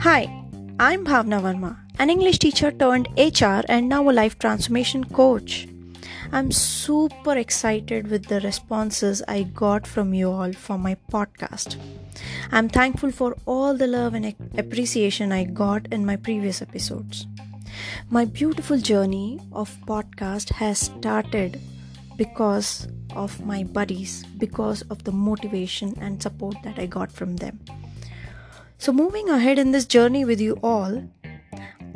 Hi, I'm Bhavna Verma, an English teacher turned HR and now a life transformation coach. I'm super excited with the responses I got from you all for my podcast. I'm thankful for all the love and appreciation I got in my previous episodes. My beautiful journey of podcast has started because of my buddies, because of the motivation and support that I got from them. So, moving ahead in this journey with you all,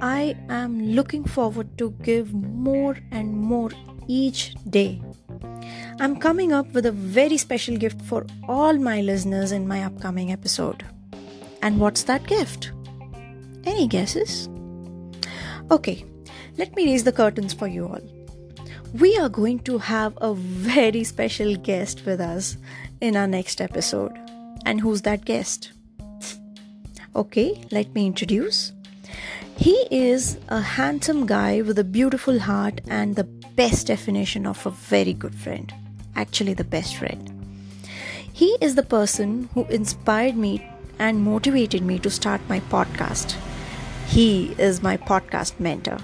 I am looking forward to give more and more each day. I'm coming up with a very special gift for all my listeners in my upcoming episode. And what's that gift? Any guesses? Okay, let me raise the curtains for you all. We are going to have a very special guest with us in our next episode. And who's that guest? Okay, let me introduce. He is a handsome guy with a beautiful heart and the best definition of a very good friend. Actually, the best friend. He is the person who inspired me and motivated me to start my podcast. He is my podcast mentor.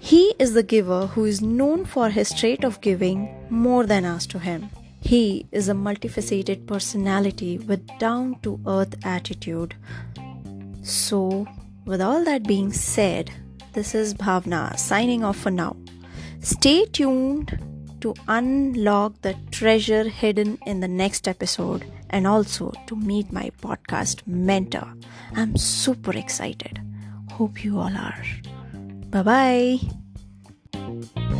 He is the giver who is known for his trait of giving more than asked to him. He is a multifaceted personality with down to earth attitude. So, with all that being said, this is Bhavna signing off for now. Stay tuned to unlock the treasure hidden in the next episode and also to meet my podcast mentor. I'm super excited. Hope you all are. Bye bye.